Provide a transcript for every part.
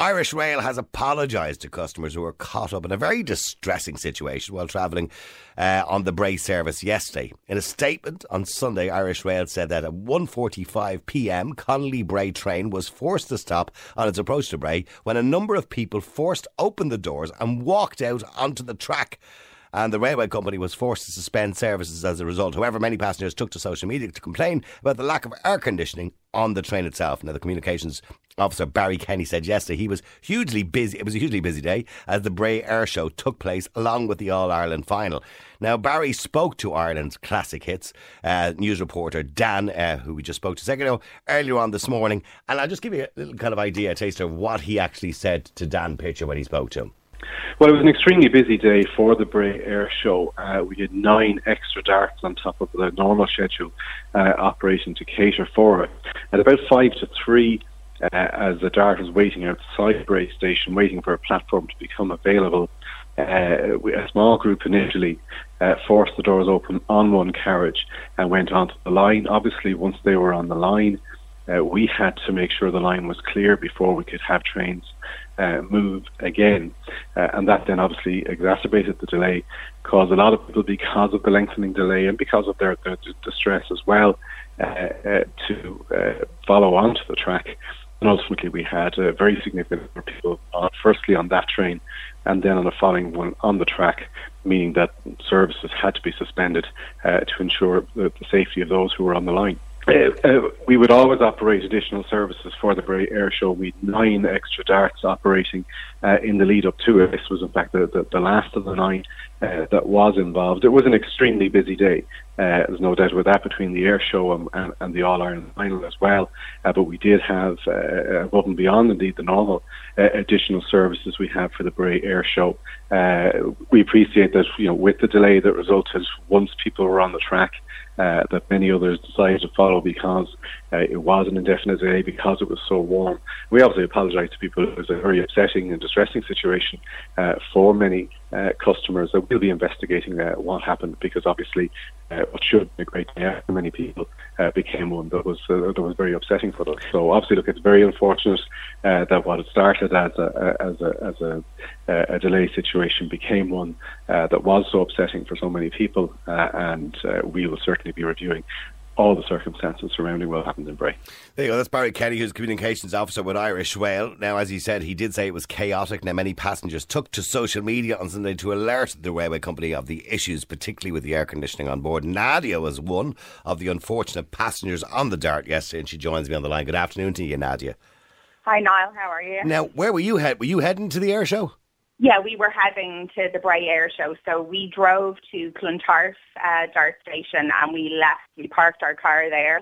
Irish Rail has apologised to customers who were caught up in a very distressing situation while travelling uh, on the Bray service yesterday. In a statement on Sunday, Irish Rail said that at 1.45 p.m, Connolly Bray train was forced to stop on its approach to Bray when a number of people forced open the doors and walked out onto the track and the railway company was forced to suspend services as a result. However, many passengers took to social media to complain about the lack of air conditioning on the train itself. Now, the communications officer Barry Kenny said yesterday he was hugely busy. It was a hugely busy day as the Bray Air Show took place along with the All Ireland final. Now, Barry spoke to Ireland's classic hits uh, news reporter Dan, uh, who we just spoke to a second ago, earlier on this morning, and I'll just give you a little kind of idea, a taste of what he actually said to Dan Pitcher when he spoke to him. Well, it was an extremely busy day for the Bray Air Show. Uh, we had nine extra darts on top of the normal schedule uh, operation to cater for it. At about five to three, uh, as the dart was waiting outside Bray Station, waiting for a platform to become available, uh, a small group initially uh, forced the doors open on one carriage and went onto the line. Obviously, once they were on the line, uh, we had to make sure the line was clear before we could have trains uh, move again. Uh, and that then obviously exacerbated the delay, caused a lot of people, because of the lengthening delay and because of their, their distress as well, uh, uh, to uh, follow onto the track. And ultimately, we had a very significant number of people, on, firstly on that train, and then on the following one on the track, meaning that services had to be suspended uh, to ensure the, the safety of those who were on the line. Uh, uh, we would always operate additional services for the Bray Air Show. We had nine extra darts operating uh, in the lead up to it. This was, in fact, the, the, the last of the nine uh, that was involved. It was an extremely busy day. Uh, there's no doubt about that between the air show and, and, and the All Ireland final as well. But we did have, above and beyond indeed the normal additional services we have for the Bray Air Show. We appreciate that, you know, with the delay that resulted once people were on the track, uh, that many others decided to follow because uh, it was an indefinite delay because it was so warm. We obviously apologise to people. It was a very upsetting and distressing situation uh, for many uh, customers. That will be investigating uh, what happened because obviously uh, what should be a great day for many people uh, became one that was uh, that was very upsetting for them. So obviously, look, it's very unfortunate uh, that what had started as a as a as a, a delay situation became one that was so upsetting for so many people, and we will certainly be reviewing all the circumstances surrounding what happened in Bray. There you go. That's Barry Kenny, who's communications officer with Irish Rail. Now, as he said, he did say it was chaotic. Now, many passengers took to social media on Sunday to alert the railway company of the issues, particularly with the air conditioning on board. Nadia was one of the unfortunate passengers on the Dart yesterday, and she joins me on the line. Good afternoon to you, Nadia. Hi, Niall. How are you? Now, where were you head? Were you heading to the air show? Yeah, we were heading to the Bray Air Show. So we drove to Clontarf uh, Dart Station and we left. We parked our car there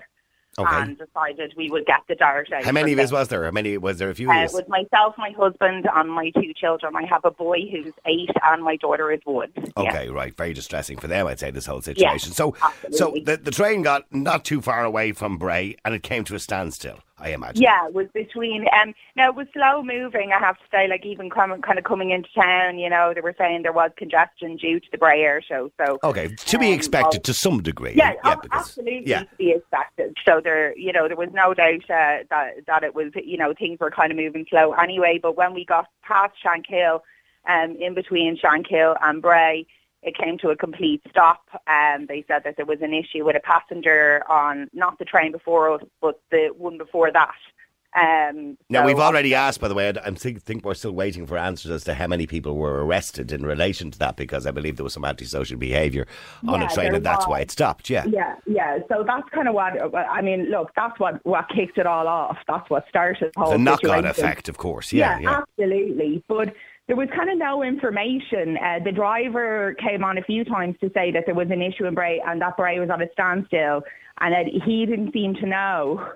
Okay. and decided we would get the Dart out. How many of us was there? How many was there? A few Uh, it was myself, my husband, and my two children. I have a boy who's eight, and my daughter is one. Yeah. Okay, right. Very distressing for them, I'd say, this whole situation. so, so absolutely. the, the train got not too far away from Bray, and it came to a standstill. I imagine. Yeah, it was between. Um, now it was slow moving. I have to say, like even coming, kind of coming into town, you know, they were saying there was congestion due to the Bray Air Show. So Okay, to be Um, expected oh. to some degree. Yeah, yeah, ab- because absolutely yeah, to be expected. So there, you know, there was no doubt uh, that that it was, you know, things were kind of moving slow anyway. But when we got past Shankill, um, in between Shankill and Bray, it came to a complete stop. Um, they said that there was an issue with a passenger on not the train before us, but the one before that. Um, Now so we've already asked, by the way. I think, think we're still waiting for answers as to how many people were arrested in relation to that, because I believe there was some antisocial behaviour on Yeah, a train, and that's why it stopped. Yeah. Yeah, yeah. So that's kind of what I mean. Look, that's what what kicked it all off. That's what started the whole the knock-on situation. effect, of course. Yeah, yeah. absolutely. But there was kind of no information. Uh, the driver came on a few times to say that there was an issue in Bray and that Bray was at a standstill, and that he didn't seem to know.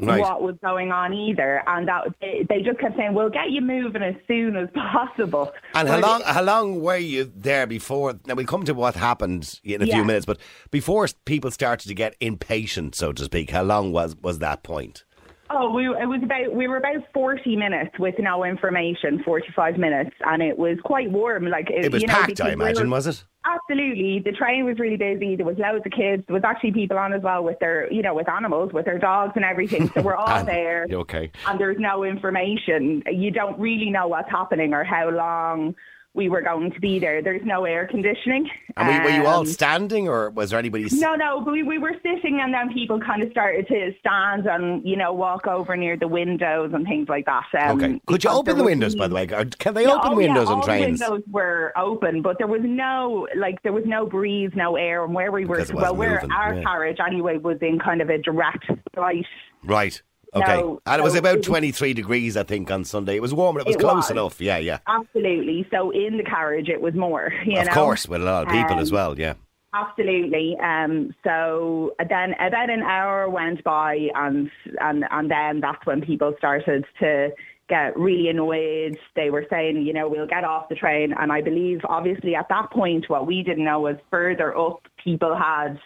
Right. What was going on either, and that they, they just kept saying, "We'll get you moving as soon as possible." And how long, how long were you there before? Now we'll come to what happened in a few minutes, but before people started to get impatient, so to speak, how long was was that point? Oh, we it was about we were about forty minutes with no information, forty five minutes, and it was quite warm. Like It was you know, packed, I we imagine, were- was it? Absolutely, the train was really busy. There was loads of kids. There was actually people on as well with their, you know, with animals, with their dogs and everything. So we're all And- there, Okay. and there's no information. You don't really know what's happening or how long we were going to be there. There's no air conditioning. And were, were you all Um, standing, or was there anybody? no, no, but we, we were sitting and then people kind of started to stand and, you know, walk over near the windows and things like that. Um, Okay. Could you open the windows, by the way? Can they Yeah, open oh, windows yeah, on all trains? The windows were open, but there was no like there was no breeze, no air, and where we were, well, where moving, our yeah. carriage anyway was in kind of a direct light. Right. Okay. No, and it was so about it was- 23 degrees, I think, on Sunday. It was warmer. It was It close was. enough. Yeah, yeah. Absolutely. So in the carriage, it was more. You of know? course, with a lot of people as Um, well. Yeah. Absolutely. Um, so then about an hour went by, and and and then that's when people started to get really annoyed. They were saying, you know, we'll get off the train, and I believe, obviously, at that point, what we didn't know was further up, people had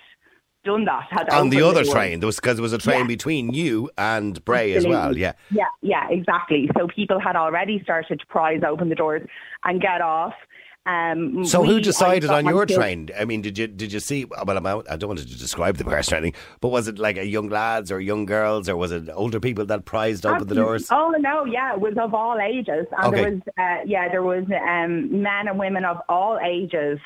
done that. Had On the other train, there was because there was a train Yeah. between you and Bray as well. Yeah. Yeah, yeah, exactly. So people had already started to prise open the doors and get off. Um, So we- who decided on your kids- train? I mean, did you did you see? Well, I'm out, I don't want to describe the person or anything, but was it like a young lads or young girls, or was it older people that prized open the doors? Oh no, yeah, it was of all ages, and Okay. there was uh, yeah, there was um, men and women of all ages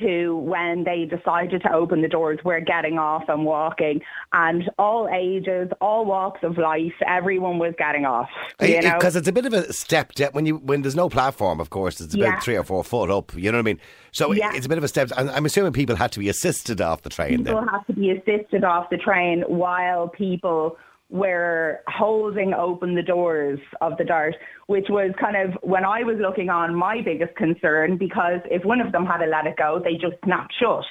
who, when they decided to open the doors, were getting off and walking, and all ages, all walks of life, everyone was getting off. Because it's a bit of a step down when you when there's no platform. Of course, it's about Yeah. three or four foot up. You know what I mean? So Yeah. it's a bit of a step. And I'm assuming people had to be assisted off the train. people Then. had to be assisted off the train while people were holding open the doors of the dart, which was kind of when I was looking on my biggest concern because if one of them had to let it go, they just snapped shut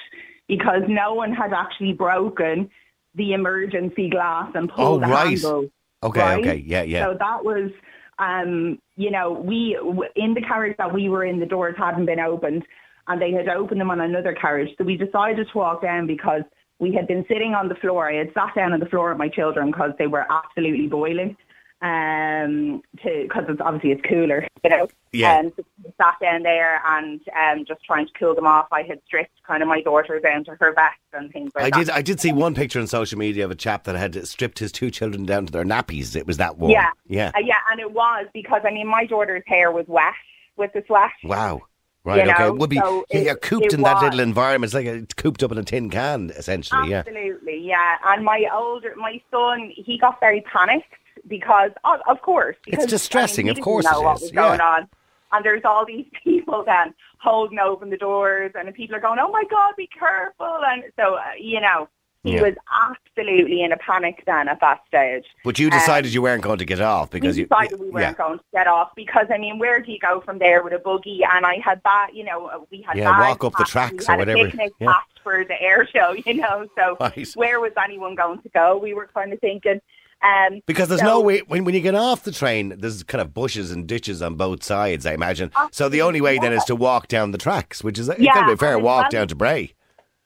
because no one had actually broken the emergency glass and pulled Oh, the right. handle. Okay, right? okay, yeah, yeah. So that was, um, you know, we in the carriage that we were in, the doors hadn't been opened, and they had opened them on another carriage. So we decided to walk down because we had been sitting on the floor. I had sat down on the floor with my children because they were absolutely boiling. Um, to because it's obviously it's cooler, you know. Yeah. And so sat down there and um, just trying to cool them off. I had stripped kind of my daughter down to her vest and things like I that. did. I did see one picture on social media of a chap that had stripped his two children down to their nappies. It was that warm. Yeah, Yeah. uh, yeah, and it was because I mean my daughter's hair was wet with the sweat. Wow. Right. You okay. know, It would be. so yeah, cooped in that little environment. It's like a, cooped up in a tin can, essentially. Yeah. Absolutely, yeah. And my older, my son, he got very panicked because, of, of course, because, distressing, I mean, of course know it what is, was yeah. going on. And there's all these people then holding open the doors, and people are going, "Oh my God, be careful!" And so, uh, you know, he Yeah. was absolutely in a panic then at that stage. But you decided you weren't going to get off because we you. decided we weren't yeah. going to get off because I mean, where do you go from there with a buggy? And I had that, you know, uh, we had Yeah, walk up the tracks we or whatever. picnic Yeah. for the air show, you know. So Right. where was anyone going to go? We were kind of thinking. Um, Because there's so- no way when when you get off the train, there's kind of bushes and ditches on both sides. I imagine. So the only way then is to walk down the tracks, which is a Yeah, kind of a fair walk it's- down to Bray.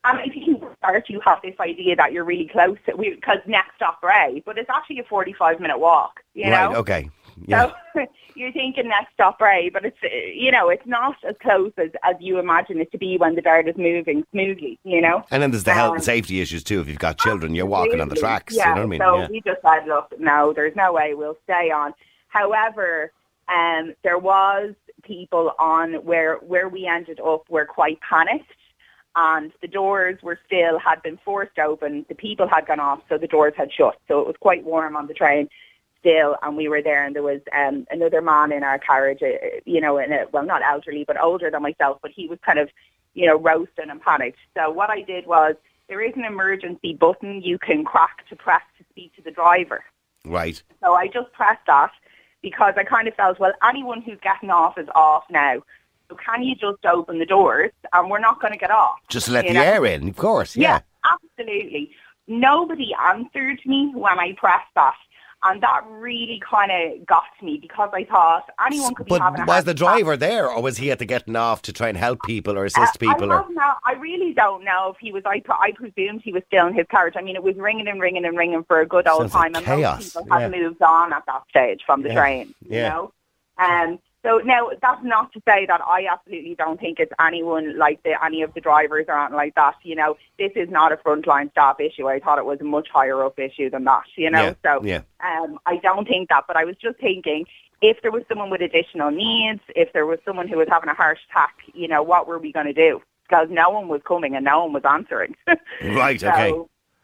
And I think you have this idea that you're really close because next stop Bray, but it's actually a 45 minute walk, you right. know. Okay. Yeah. So you're thinking next stop Bray, but it's you know it's not as close as, as you imagine it to be when the dirt is moving smoothly, you know. and then there's the health and um, safety issues too. If you've got children, you're walking on the tracks. Yeah, You know what I mean? So yeah. we just said, look, no, there's no way we'll stay on. However, um, there was people on where where we ended up were quite panicked, and the doors were still had been forced open. The people had gone off, so the doors had shut. So it was quite warm on the train still, and we were there, and there was um, another man in our carriage, uh, you know, in a, well, not elderly, but older than myself, but he was kind of, you know, roasting and panicked. So what I did was, there is an emergency button you can crack to press to speak to the driver. Right. So I just pressed that because I kind of felt, well, anyone who's getting off is off now. So can you just open the doors and we're not going to get off? Just let the know? air in, of course. Yeah. absolutely. Nobody answered me when I pressed that. And that really kind of got me because I thought anyone could be But having was the driver there, or was he at the getting off to try and help people or assist Uh, people? I, Or no, I really don't know if he was. I, I presumed he was still in his carriage. I mean, it was ringing and ringing and ringing for a good old Sounds like time, and chaos, most people had moved on at that stage from the Yeah, train. yeah. You know, um. So now that's not to say that I absolutely don't think it's anyone like the any of the drivers or anything like that. You know, this is not a frontline staff issue. I thought it was a much higher up issue than that. You know, Yeah, so yeah. um, I don't think that, but I was just thinking if there was someone with additional needs, if there was someone who was having a heart attack, you know, what were we going to do? Because no one was coming and no one was answering. right, so, okay.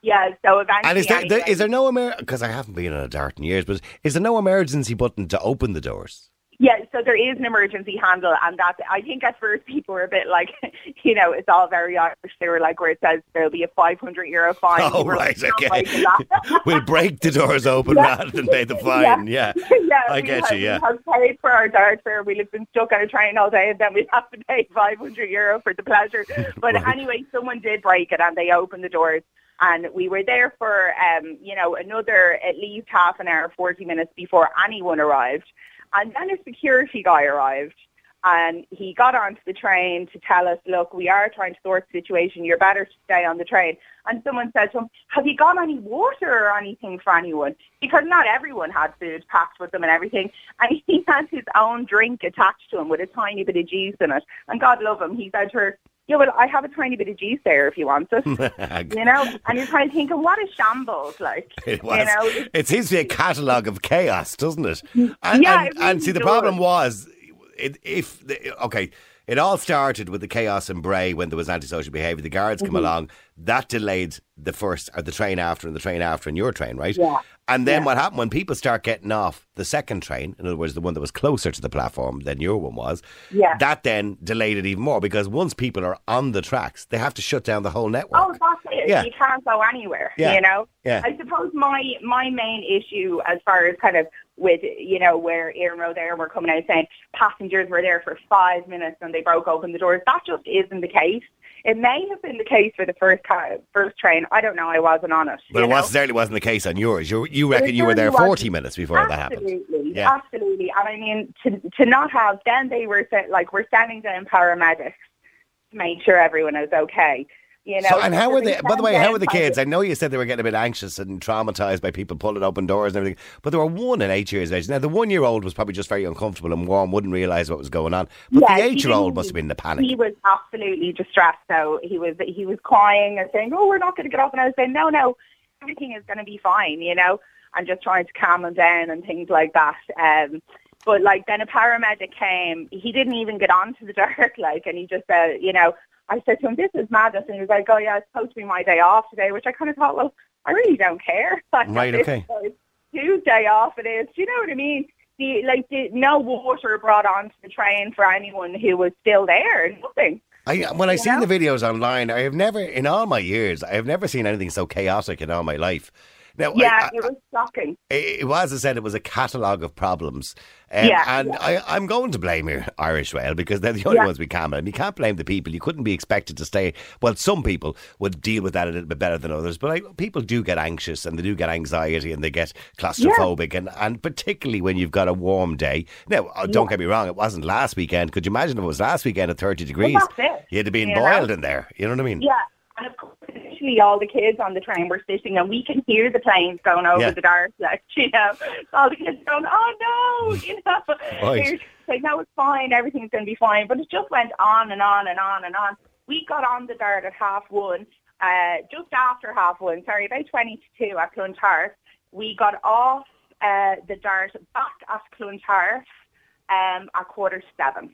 Yeah, so eventually. And is there, there anyway- is there no emer? Because I haven't been in a dart in years, but is there no emergency button to open the doors? Yeah, so there is an emergency handle, and that I think at first people were a bit like, you know, it's all very Irish. They were like, where it says there'll be a 500 euro fine. Oh, right, like, okay. "Oh, God." we'll break the doors open Yeah. rather than pay the fine. Yeah, yeah, I get have, you, yeah. We have paid for our dart fare. We'll have been stuck on a train all day, and then we'd have to pay 500 euro for the pleasure. But Right. anyway, someone did break it, and they opened the doors. And we were there for, um, you know, another at least half an hour, 40 minutes before anyone arrived. And then a security guy arrived and he got onto the train to tell us, look, we are trying to sort the situation. You're better to stay on the train. And someone said to him, have you got any water or anything for anyone? Because not everyone had food packed with them and everything. And he had his own drink attached to him with a tiny bit of juice in it. And God love him, he said to her, yeah, well, I have a tiny bit of juice there if you want it. you know? And you're kind of thinking, what a shambles, like. It was. You know, it seems to be a catalogue of chaos, doesn't it? And, Yeah, and, it and see, really the does. problem was, it, if the, okay, it all started with the chaos in Bray when there was antisocial behaviour. The guards Mm-hmm. come along, that delayed the first or the train after and the train after and your train, right? Yeah. And then Yeah. what happened when people start getting off the second train, in other words, the one that was closer to the platform than your one was, Yeah. that then delayed it even more because once people are on the tracks, they have to shut down the whole network. Oh, that's it. Yeah. You can't go anywhere. Yeah. You know. Yeah. I suppose my my main issue, as far as kind of with you know where Rowe there were coming out saying passengers were there for five minutes and they broke open the doors. That just isn't the case. It may have been the case for the first car, first train. I don't know. I wasn't on it. But it was, certainly wasn't the case on yours. You, you reckon you were there 40 wasn't. minutes before that happened. Absolutely, Yeah. absolutely. And I mean, to to not have then they were like we're sending down paramedics to make sure everyone is okay. You know. So, and how were they? By the way, how were the kids? I know you said they were getting a bit anxious and traumatized by people pulling open doors and everything, but there were one and eight years of age. Now, the one-year-old was probably just very uncomfortable and warm, wouldn't realise what was going on. But Yeah, the eight-year-old must have been in a panic. He was absolutely distressed. So he was he was crying and saying, "Oh, we're not going to get off." And I was saying, "No, no, everything is going to be fine," you know, and just trying to calm him down and things like that. Um, but like then a paramedic came. He didn't even get onto the dark, like, and he just said, you know, I said to him, "This is madness," and he was like, "Oh yeah, it's supposed to be my day off today," which I kind of thought, well, I really don't care. Like, Right, it's okay. Tuesday off it is. Do you know what I mean? The, like the, no water brought onto the train for anyone who was still there. And nothing. I, when I seen know? the videos online, I have never, in all my years, I have never seen anything so chaotic in all my life. Now, Yeah, I, it was shocking. It was, as I said, it was a catalogue of problems. Um, Yeah, and yeah. I, I'm going to blame Irish Rail because they're the only Yeah. ones we can blame. You can't blame the people. You couldn't be expected to stay. Well, some people would deal with that a little bit better than others, but I, people do get anxious and they do get anxiety and they get claustrophobic, and, and particularly when you've got a warm day. Now, uh, don't Yeah. get me wrong, it wasn't last weekend. Could you imagine if it was last weekend at 30 degrees? that's it, You'd have been boiled in there. You know what I mean? Yeah, and of course, initially all the kids on the train were sitting, and we can hear the planes going over Yeah. the dark. Like you know, all the kids going, "Oh no!" You know, Right. They're like, "No, it's fine. Everything's going to be fine." But it just went on and on and on and on. We got on the dart at half one, uh, just after half one. Sorry, about twenty to two at Clontarf. We got off uh, the dart back at Clontarf um, at quarter to seven.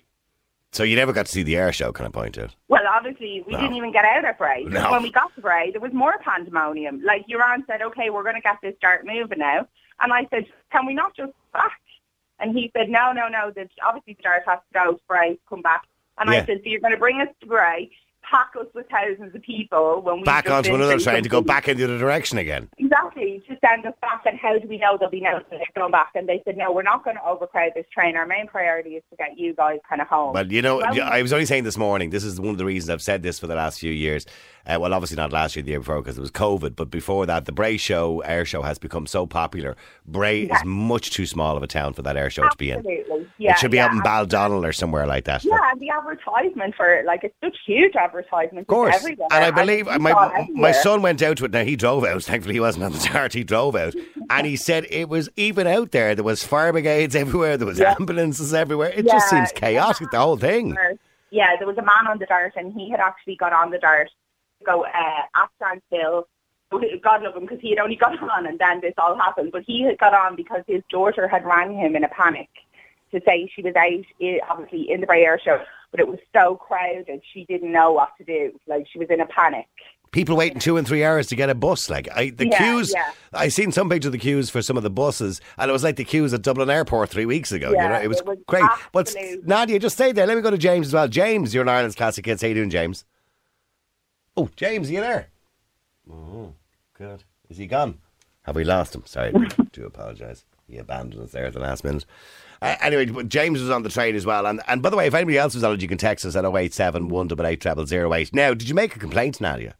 So you never got to see the air show, can I point out? Well, obviously, we No. didn't even get out at Bray. No. When we got to Bray, there was more pandemonium. Like, your aunt said, okay, we're going to get this dart moving now. And I said, can we not just back? And he said, no, no, no, the, obviously the dart has to go to Bray, come back. And Yeah. I said, so you're going to bring us to Bray, pack us with thousands of people when we Back onto another train to go back in the other direction again. Exactly, to send us back. And how do we know they'll be no going back? And they said, no, we're not going to overcrowd this train. Our main priority is to get you guys kind of home. Well, you know, Well, I was only saying this morning, this is one of the reasons I've said this for the last few years. Uh, well, obviously not last year, the year before, because it was COVID, but before that, the Bray Show, air show, has become so popular. Bray Yeah. is much too small of a town for that air show to be in. Yeah, it should be yeah, out in Baldonnel or somewhere like that. Yeah, and the advertisement for it, like, it's such huge advertisement. Of course. Everywhere. And I believe you my my son went out to it. Now he drove out. Thankfully, he wasn't on the dart. He drove out, and he said it was even out there. There was fire brigades everywhere. There was Yeah. ambulances everywhere. It just seems chaotic. The whole thing. Yeah, there was a man on the dart, and he had actually got on the dart to go uh, at Standstill. God love him, because he had only got on, and then this all happened. But he had got on because his daughter had rang him in a panic to say she was out, obviously, in the Bray Air Show, but it was so crowded, she didn't know what to do. Like, she was in a panic. People waiting two and three hours to get a bus. Like I, the Yeah, queues. yeah. I seen some pictures of the queues for some of the buses, and it was like the queues at Dublin Airport three weeks ago. you know, it was, it was great. But Nadia, just stay there. Let me go to James as well. James, you're an Ireland's classic hits. How you doing, James? Oh, James, are you there? Oh, good. Is he gone? Have we lost him? Sorry, I do apologise. He abandoned us there at the last minute. Uh, anyway, but James was on the train as well. And, and by the way, if anybody else was on it, you can text us at 087 188 0008. Now, did you make a complaint, Nadia?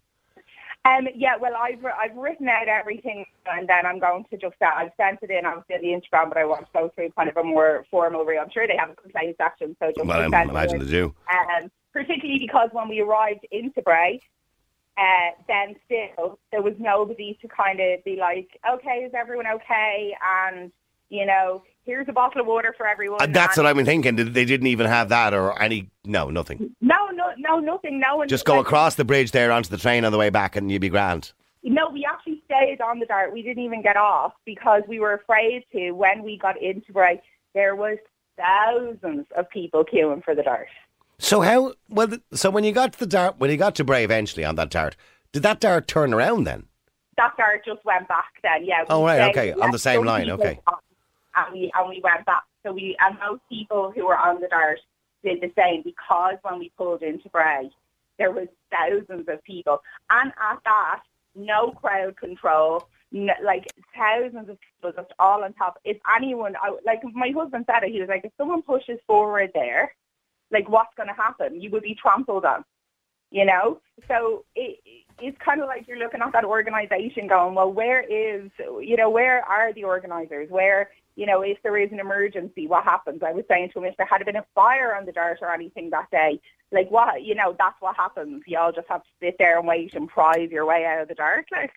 Um, yeah, well, I've I've written out everything, and then I'm going to just uh, I've sent it in obviously on the Instagram, but I want to go through kind of a more formal route. I'm sure they have a complaint section, so just Well, I imagine in. they do. Um, particularly because when we arrived into Bray, uh, then still there was nobody to kind of be like, okay, is everyone okay? And you know, here's a bottle of water for everyone. And that's and- what I've been thinking. They didn't even have that or any. No, nothing. No, no, no, nothing. No one Just go like, across the bridge there onto the train on the way back and you'd be grand. No, we actually stayed on the dart. We didn't even get off because we were afraid to. When we got into Bray, there was thousands of people queuing for the dart. So how? Well, so when you got to the dart, when you got to Bray eventually on that dart, did that dart turn around then? That dart just went back then. Yeah. Oh, right, okay, on the same line, okay. And we and we went back. So we and most people who were on the dart did the same because when we pulled into Bray, there was thousands of people, and at that, no crowd control. No, like thousands of people just all on top. If anyone, I, like my husband said it, he was like, if someone pushes forward there, like what's going to happen? You will be trampled on, you know. So it, it's kind of like you're looking at that organisation, going, well, where is, you know, where are the organisers? Where, you know, if there is an emergency, what happens? I was saying to him, if there had been a fire on the dart or anything that day, like what, you know, that's what happens. You all just have to sit there and wait and prize your way out of the dart, like.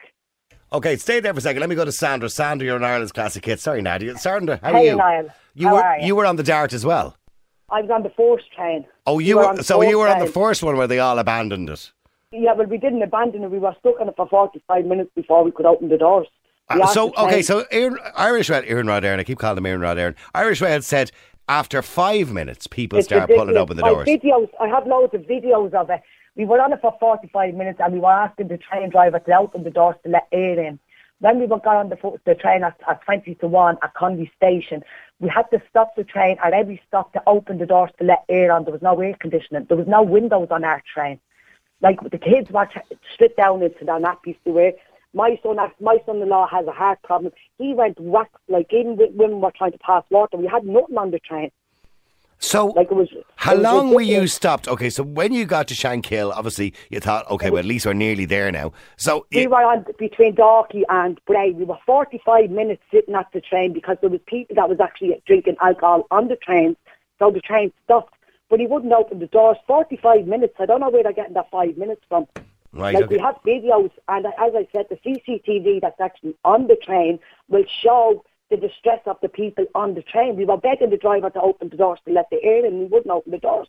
Okay, stay there for a second. Let me go to Sandra. Sandra, you're an Ireland's classic hit. Sorry, Nadia. Sandra, how are Hey, you? Niall. You How were are you? you were on the dart as well. I was on the first train. Oh, you were were. the so you fourth were on the first one where they all abandoned it. Yeah, well, we didn't abandon it. We were stuck on it for 45 minutes before we could open the doors. Uh, so okay, so Aaron, Irish Rail, Aaron Rod Aaron. I keep calling him Iarnród Éireann. Irish Rail said after five minutes, people It's start pulling open the My doors. videos, I have loads of videos of it. We were on it for 45 minutes and we were asking the train driver to open the doors to let air in. Then we were got on the, the train at, at 20 to 1 at Connolly Station, we had to stop the train at every stop to open the doors to let air on. There was no air conditioning. There was no windows on our train. Like the kids were stripped down into their nappies to wear. My son, my son-in-law has a heart problem. He went whack, like even when women were trying to pass water. We had nothing on the train. So Like it was. How was long were you stopped? Okay, so when you got to Shankill, obviously you thought, okay, well at least we're nearly there now. So We were on between Dalkey and Bray. We were 45 minutes sitting at the train because there was people that was actually drinking alcohol on the train. So the train stopped. But he wouldn't open the doors. 45 minutes. I don't know where they're getting that five minutes from. right, like okay. we have videos, and as I said, the CCTV that's actually on the train will show the distress of the people on the train. We were begging the driver to open the doors to let the air in, and he wouldn't open the doors.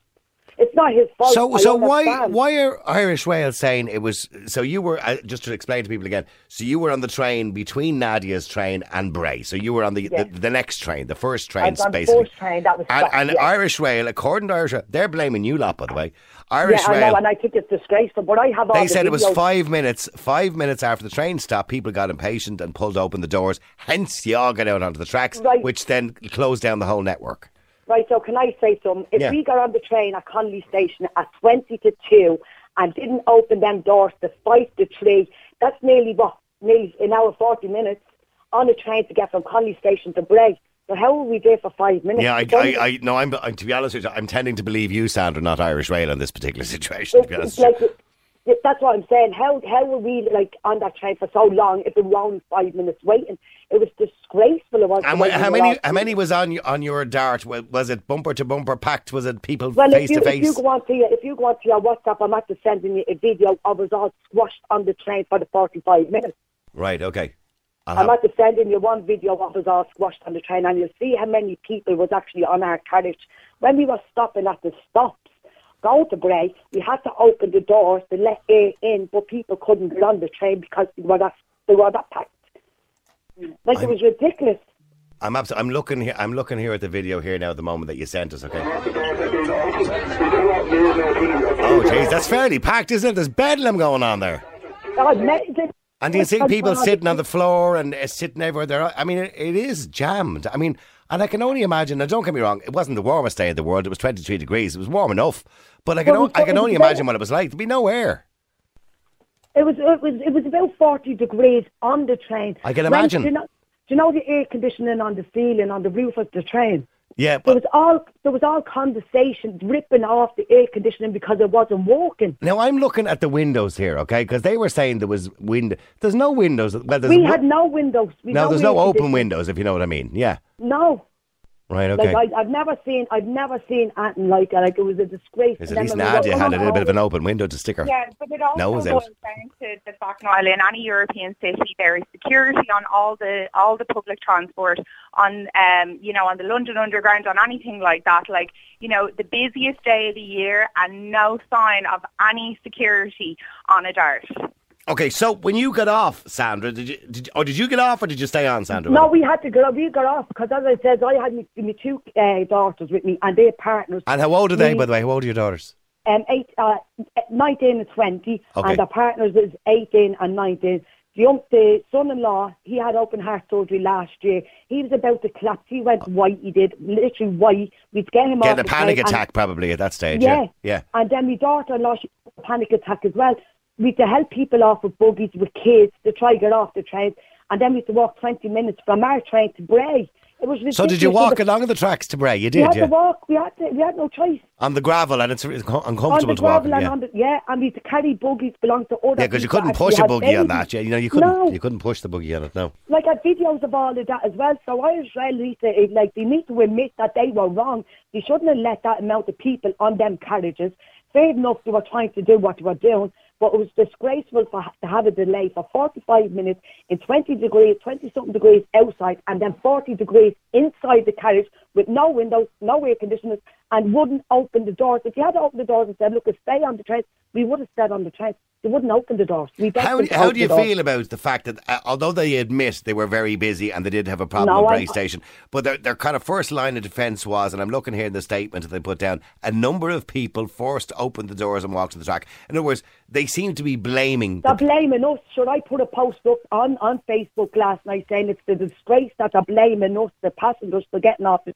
It's not his fault. So, I so why why are Irish Rail saying it was? So you were uh, just to explain to people again. So you were on the train between Nadia's train and Bray. So you were on the Yeah. the, the next train, the first I train, the basically. first train, that was and, and yeah. Irish Rail, according to Irish, Rail, they're blaming you lot, by the way. Irish yeah, I Rail. know, and I think it's disgraceful. But I have all They the said it was five minutes. Five minutes after the train stopped, people got impatient and pulled open the doors. Hence, you all got out onto the tracks, Right. which then closed down the whole network. Right, so can I say something? If Yeah. we got on the train at Connolly Station at 20 to 2 and didn't open them doors to fight the tree. That's nearly what, nearly an hour, 40 minutes on a train to get from Connolly Station to Bray. So how were we there for five minutes? Yeah, I, I, I no, I'm, I'm to be honest with you, I'm tending to believe you, Sandra, not Irish Rail in this particular situation. To be It's, honest, it's like that's what I'm saying. How how were we like on that train for so long if it was only five minutes waiting? It was disgraceful. It was. And how many how many was on on your dart? Was it bumper to bumper packed? Was it people Well, face you, to if you go on to your, if you go on to your WhatsApp, I'm after sending you a video of us all squashed on the train for the 45 minutes. Right. Okay. I'll I'm have- after sending you one video of us all squashed on the train, and you'll see how many people was actually on our carriage when we were stopping at the stops. Going to Bray, we had to open the doors to let air in, but people couldn't get on the train because they were that they were that packed. Like I'm- it was ridiculous. I'm abs- I'm looking here. I'm looking here at the video here now. At the moment that you sent us. Okay. Oh, jeez, that's fairly packed, isn't it? There's bedlam going on there. Amazing. And you see people sitting on the floor and uh, sitting everywhere. There, I mean, it, it is jammed. I mean, and I can only imagine. Now, don't get me wrong; it wasn't the warmest day in the world. It was 23 degrees. It was warm enough, but I can, Well, o- I can only about- imagine what it was like. There'd be no air. It was it was it was about forty degrees on the train. I can When- imagine. do, you know, do you know the air conditioning on the ceiling on the roof of the train? Yeah, but There was all there was all conversation ripping off the air conditioning because it wasn't working. now I'm looking at the windows here, okay? Because they were saying there was wind. There's no windows. Well, We had no windows. We no, there's no open windows, if you know what I mean. Yeah, No, right. Okay. like I, I've never seen I've never seen anything like it. Like it was a disgrace. Is at least when we were Nadia had a little bit of an open window to stick her Yeah, but it also nose boils out. down to the fact, Niall, in any European city, there is security on all the all the public transport, on um, you know, on the London Underground, on anything like that. Like, you know, the busiest day of the year, and no sign of any security on a dart. Okay, so when you got off, Sandra, did you, did you, or did you get off or did you stay on, Sandra? No, we had to go. We got off because, as I said, I had me, me two uh, daughters with me, and they're partners. And how old are they, We- by the way? How old are your daughters? um, eight, uh, 19 and 20, Okay. and the partners is 18 and 19. The, young, the son-in-law, he had open heart surgery last year. He was about to collapse. He went white. He did literally white. We'd get him off Getting a panic train and- attack probably at that stage. yeah. Yeah. Yeah. And then my daughter-in-law, she had a panic attack as well. We had to help people off with buggies, with kids, to try to get off the train. And then we had to walk 20 minutes from our train to Bray. It was ridiculous. So did you walk along the tracks to Bray? You did, We had yeah. to walk. We had, to, we had no choice. On the gravel and it's, co- On uncomfortable the to walk. and Yeah. on the, yeah, and we had to carry buggies belong to other Yeah, because you couldn't push a buggy on that. Yeah, you know, you couldn't. No. You couldn't push the buggy on it. No. like I had videos of all of that as well. So Irish Rail need to like they need to admit that they were wrong. They shouldn't have let that amount of people on them carriages. Fair enough, they were trying to do what they were doing, but it was disgraceful for to have a delay for 45 minutes in 20 degrees, 20 something degrees outside, and then 40 degrees inside the carriage with no windows, no air conditioners, and wouldn't open the doors. If you had to open the doors and said, "Look, stay on the train," we would have stayed on the train. They wouldn't open the doors. We How, how do you feel about the fact that, uh, although they admit they were very busy and they did have a problem No, at I- Station, but their, their kind of first line of defence was, and I'm looking here in the statement that they put down, a number of people forced to open the doors and walk to the track. In other words, they seem to be blaming. They're The, blaming us. Should I put a post up on, on Facebook last night saying it's the disgrace that they're blaming us, the passengers, for getting off the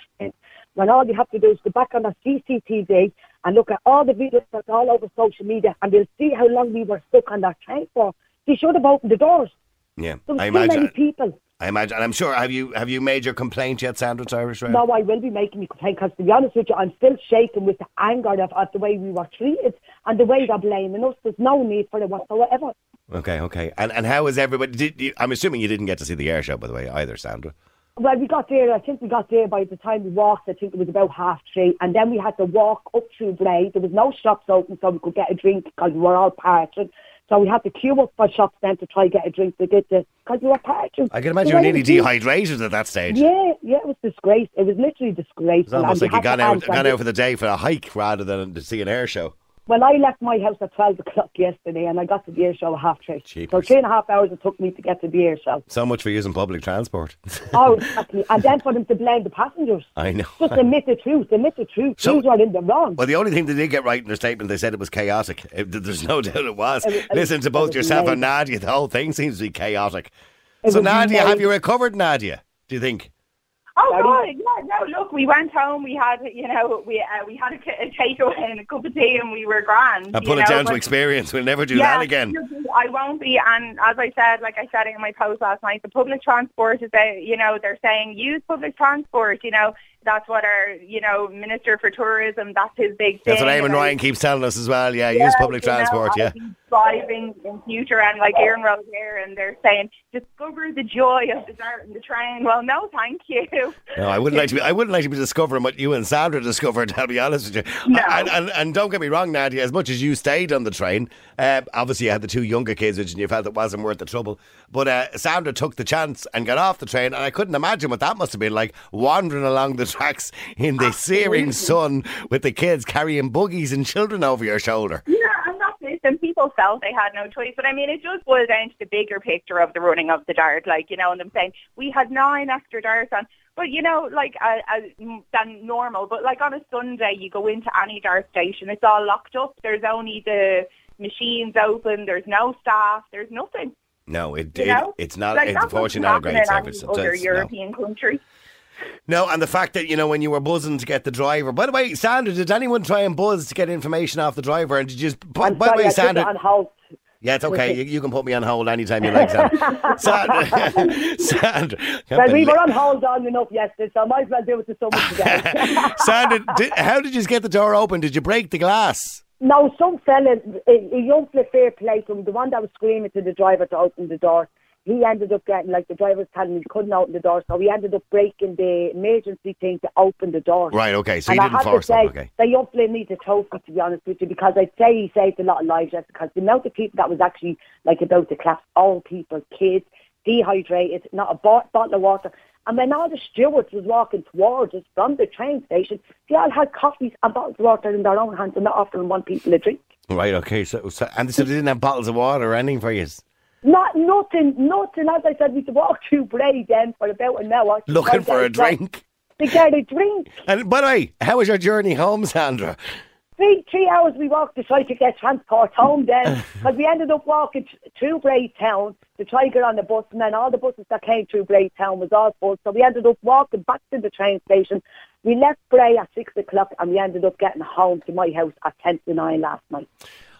When all you have to do is go back on the CCTV and look at all the videos that's all over social media and they'll see how long we were stuck on that train for. They should have opened the doors. yeah, There was I too many imagine. people. I imagine, and I'm sure. Have you have you made your complaint yet, Sandra? Irish Rail? No, I will be making me complaint because, to be honest with you, I'm still shaken with the anger of, of the way we were treated and the way they're blaming us. There's no need for it whatsoever. Okay, okay. And and how is everybody? Did you, I'm assuming you didn't get to see the air show, by the way, either, Sandra. Well, we got there, I think we got there by the time we walked, I think it was about half three. And then we had to walk up through Bray. There was no shops open so we could get a drink because we were all partying. So we had to queue up for shops then to try get a drink to get the, because we were partying. I can imagine you were nearly dehydrated at that stage. Yeah, yeah, it was disgrace. It was literally disgraceful. It's almost And like you got out, got out for the day for a hike rather than to see an air show. Well, I left my house at 12 o'clock yesterday and I got to the air show at half three. So three and a half hours it took me to get to the air show. So much for using public transport. Oh, exactly. and then for them to blame the passengers. I know. Just admit the truth. Admit the truth. So- These were in the wrong. Well, the only thing they did get right in their statement, they said it was chaotic. Uh, th- There's no doubt it was. It was- Listen to both yourself and. Nadia. The whole thing seems to be chaotic. It so, Nadia, have you recovered, Nadia? Do you think? Oh Sorry? God, yeah, no. Look, we went home. We had, you know, we uh, we had a, a takeaway and a cup of tea, and we were grand. I put it know, down to experience. We'll never do yeah, that again. I won't be. And as I said, like I said in my post last night, the public transport is, a, you know, they're saying use public transport. You know, that's what our, you know, minister for tourism. That's his big thing. That's what Eamon and Ryan keeps telling us as well. Yeah, Yeah, use public know, transport. I'll Yeah. driving in future and like Iarnród Éireann and they're saying discover the joy of the dart and the train. Well, no, thank you. No, I wouldn't like to be. I wouldn't like to be discovering what you and Sandra discovered. I'll be honest with you. No. And, and, and don't get me wrong, Nadia. As much as you stayed on the train, uh, obviously you had the two younger kids, which you felt it wasn't worth the trouble. But uh, Sandra took the chance and got off the train, and I couldn't imagine what that must have been like wandering along the tracks in the searing sun with the kids carrying buggies and children over your shoulder. Yeah, and that's it. And people felt they had no choice. But I mean, it just boils down to the bigger picture of the running of the dart. Like, you know, and them saying, we had nine extra darts on. But, you know, like, uh, uh, than normal. But, like, on a Sunday, you go into any dart station, it's all locked up. There's only the machines open. There's no staff. There's nothing. No, it, You it know? it's not. like, it's unfortunately doesn't a great service. in It any other does, no. European country. No, and the fact that, you know, when you were buzzing to get the driver. By the way, Sandra, did anyone try and buzz to get information off the driver? And did you just. By, by the way, I Sandra. on hold. Yeah, it's okay. You, you can put me on hold anytime you like, Sandra. Sandra. Sandra. Well, we were on hold long enough yesterday, so I might as well do it to someone today. Sandra, did, how did you get the door open? Did you break the glass? no, some fella, a, young fair play to him, the one that was screaming to the driver to open the door, he ended up getting, like the driver was telling him he couldn't open the door, so he ended up breaking the emergency thing to open the door. Right, okay. So and you I didn't have force to say, them, okay. the young fella needs a trophy, to be honest with you, because I'd say he saved a lot of lives, just because the amount of people that was actually, like, about to collapse, all people, kids, dehydrated, not a bo- bottle of water. And when all the stewards was walking towards us from the train station, they all had coffees and bottles of water in their own hands and not offering one people a drink. Right, okay. So, so and so they didn't have bottles of water or anything for you. Not nothing, nothing. As I said, we had to walk through Bray then for about an hour. Looking for a drink. To get a drink. And by the way, how was your journey home, Sandra? Three, three hours we walked to try to get transport home then. Because we ended up walking t- through Bray Town to try to get on the bus. And then all the buses that came through Bray Town was all full. So we ended up walking back to the train station. We left Bray at six o'clock and we ended up getting home to my house at ten to nine last night.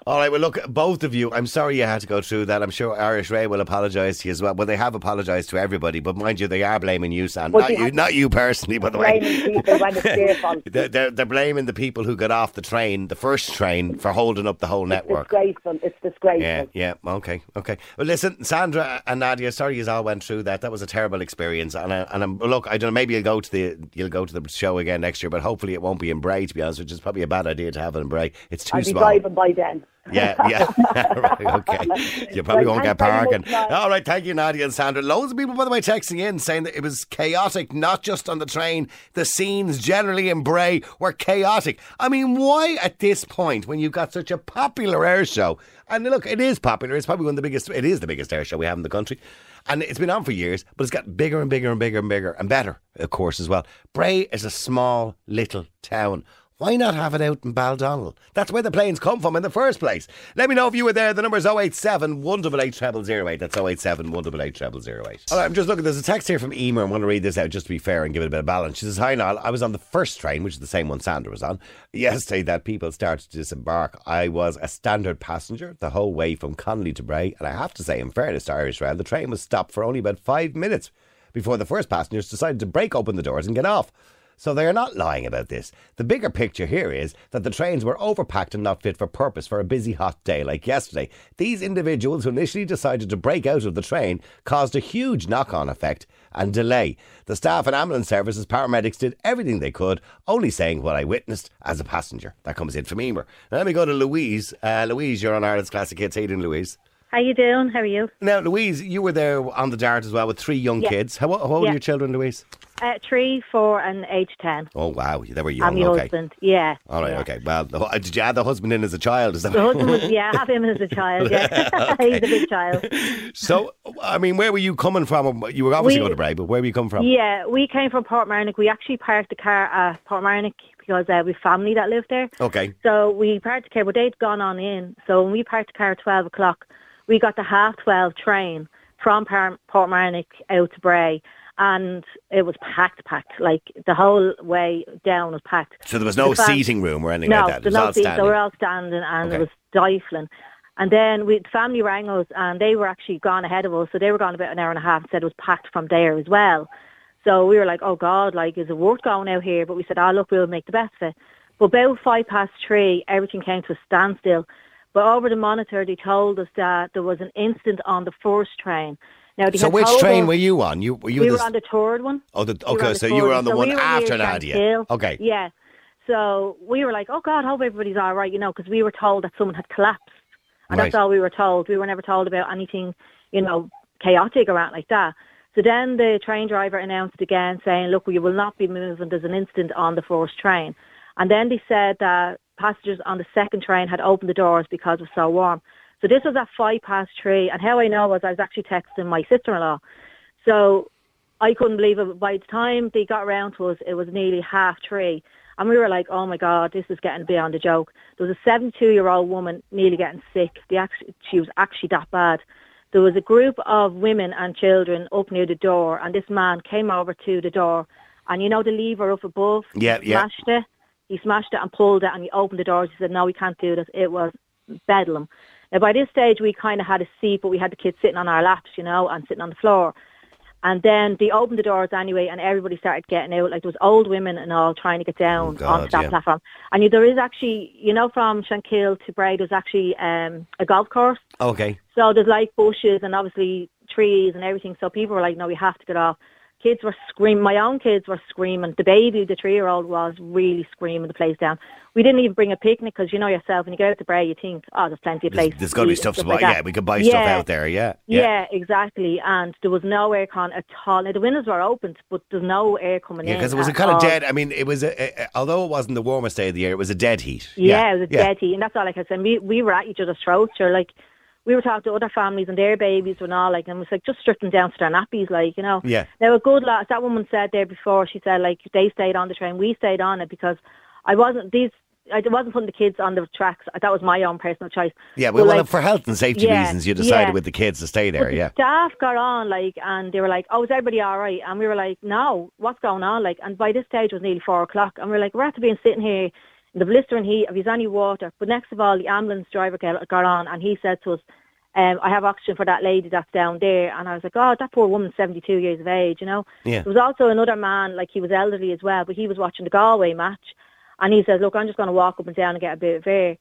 All right, well, look, both of you, I'm sorry you had to go through that. I'm sure Irish Rail will apologise to you as well. Well, they have apologised to everybody, but mind you, they are blaming you, Sam. Well, Not you, not you personally, by the way. Blaming people when it's their fault. They're, they're, they're blaming the people who got off the train, the first train, for holding up the whole network. Disgraceful. It's disgraceful. Yeah, yeah, okay, okay. Well, listen, Sandra and Nadia, sorry you all went through that. That was a terrible experience, and I, and I'm, look, I don't know. Maybe you'll go to the you'll go to the show again next year, but hopefully it won't be in Bray. To be honest, which is probably a bad idea to have it in Bray. It's too I'll be small. driving by then. Yeah, yeah. right, okay. You probably won't get parking. All right, thank you, Nadia and Sandra. Loads of people, by the way, texting in saying that it was chaotic, not just on the train. The scenes generally in Bray were chaotic. I mean, why at this point, when you've got such a popular air show, and look, it is popular, it's probably one of the biggest, it is the biggest air show we have in the country. And it's been on for years, but it's got bigger and bigger and bigger and bigger and better, of course, as well. Bray is a small little town. Why not have it out in Baldonnel? That's where the planes come from in the first place. Let me know if you were there. The number is 087 188 0008. That's 087 188 0008. All right, I'm just looking. There's a text here from Emer. I want to read this out just to be fair and give it a bit of balance. She says, Hi, Niall. I was on the first train, which is the same one Sandra was on, yesterday that people started to disembark. I was a standard passenger the whole way from Connolly to Bray. And I have to say, in fairness to Irish Rail, the train was stopped for only about five minutes before the first passengers decided to break open the doors and get off. So they are not lying about this. The bigger picture here is that the trains were overpacked and not fit for purpose for a busy hot day like yesterday. These individuals who initially decided to break out of the train caused a huge knock on effect and delay. The staff and ambulance services, paramedics did everything they could, only saying what I witnessed as a passenger. That comes in from Emer. Now let me go to Louise. Uh, Louise, you're on Ireland's Classic Hits. How you doing, Louise? How you doing? How are you? Now, Louise, you were there on the dart as well with three young Yeah. kids. How, how old are your children, Louise? Uh, three, four, and age ten. Oh, wow. They were young. I'm your okay. husband. Yeah. All right, yeah. okay. Well, the, did you add the husband in as a child? Is that The husband was yeah. I have him as a child. Yeah, he's a big child. so? I mean, where were you coming from? You were obviously We- going to Bray, but where were you coming from? Yeah, we came from Portmarnock. We actually parked the car at Portmarnock because uh, we have family that lived there. Okay. So we parked the car, but they'd gone on in. So when we parked the car at 12 o'clock, we got the half 12 train from Par- Portmarnock out to Bray. And it was packed, packed. Like the whole way down was packed. So there was no The seating room or anything no, like that. It was no all seats. standing. So we're all standing, and Okay. it was stifling. And then we the family rang us, and they were actually gone ahead of us. So they were gone about an hour and a half. And said it was packed from there as well. So we were like, oh God, like is it worth going out here? But we said, oh look, we'll make the best of it. But about five past three, everything came to a standstill. But over the monitor, they told us that there was an incident on the first train. Now, So which train were you on? You were you we the, were on the third one. Oh, the, We okay. on So you were on the So one we after Nadia. Okay. Yeah. So we were like, oh God, hope everybody's all right, you know, because we were told that someone had collapsed. And that's all we were told. We were never told about anything, you know, chaotic or anything like that. So then the train driver announced again saying, look, we will not be moving. There's an incident on the first train. And then they said that passengers on the second train had opened the doors because it was so warm. So this was at five past three. And how I know was I was actually texting my sister-in-law. So I couldn't believe it. By the time they got around to us, it was nearly half three. And we were like, oh my God, this is getting beyond a joke. There was a 72 year old woman nearly getting sick. Actually, she was actually that bad. There was a group of women and children up near the door, and this man came over to the door. And you know the lever up above? Yeah, He yeah. Smashed it. He smashed it and pulled it, and he opened the doors. He said, no, we can't do this. It was bedlam. Now, by this stage, we kind of had a seat, but we had the kids sitting on our laps, you know, and sitting on the floor. And then they opened the doors anyway, and everybody started getting out. Like there was old women and all trying to get down Oh, God, onto that yeah. platform. And you, there is actually, you know, from Shankill to Bray, there's actually um, a golf course. Okay. So there's like bushes and obviously trees and everything. So people were like, no, we have to get off. Kids were screaming. My own kids were screaming. The baby, the three-year-old, was really screaming the place down. We didn't even bring a picnic because you know yourself, when you go out to Bray, you think, oh, there's plenty of places. There's, there's got to be stuff to buy. like yeah, we could buy stuff out there. Yeah. Yeah. exactly. And there was no aircon at all. Now, the windows were opened, but there's no air coming Yeah, in. because it was a kind of dead. I mean, it was a, a, although it wasn't the warmest day of the year, it was a dead heat. Yeah, it was a yeah. dead heat, and that's all like I can say. We we were at each other's throats. Or like we were talking to other families and their babies and all, like, and it was like just stripping down to their nappies, like you know. Yeah. Now a good lot. That woman said there before. She said like they stayed on the train, we stayed on it because I wasn't these. I wasn't putting the kids on the tracks. That was my own personal choice. Yeah, well, like, for health and safety yeah, reasons, you decided yeah. with the kids to stay there. But the Yeah. staff got on like, and they were like, "Oh, is everybody all right?" And we were like, "No, what's going on?" Like, and by this stage it was nearly four o'clock, and we are like, "We're after being sitting here the blistering heat. If there's any water." But next of all, the ambulance driver got, got on, and he said to us, um, "I have oxygen for that lady that's down there." And I was like, "Oh, that poor woman's seventy-two years of age, you know." Yeah. There was also another man, like he was elderly as well, but he was watching the Galway match, and he says, "Look, I'm just going to walk up and down and get a bit of air."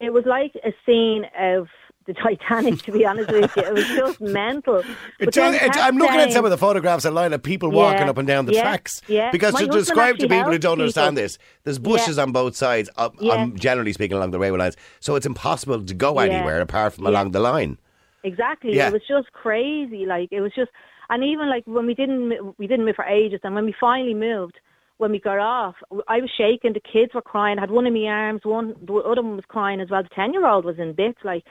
It was like a scene of the Titanic, to be honest with you. It was just mental. It then does- it- I'm looking at some of the photographs online of people walking Yeah, up and down the yeah, tracks. yeah. Because My to describe to people who don't understand this, there's bushes on both sides, Yeah. um, generally speaking, along the railway lines. So it's impossible to go Yeah. anywhere apart from Yeah. along the line. Exactly. Yeah. It was just crazy. Like it was just, and even like when we didn't we didn't move for ages, and when we finally moved, when we got off, I was shaking. The kids were crying. I had one in my arms. One the other one was crying as well. The ten year old was in bits. Like,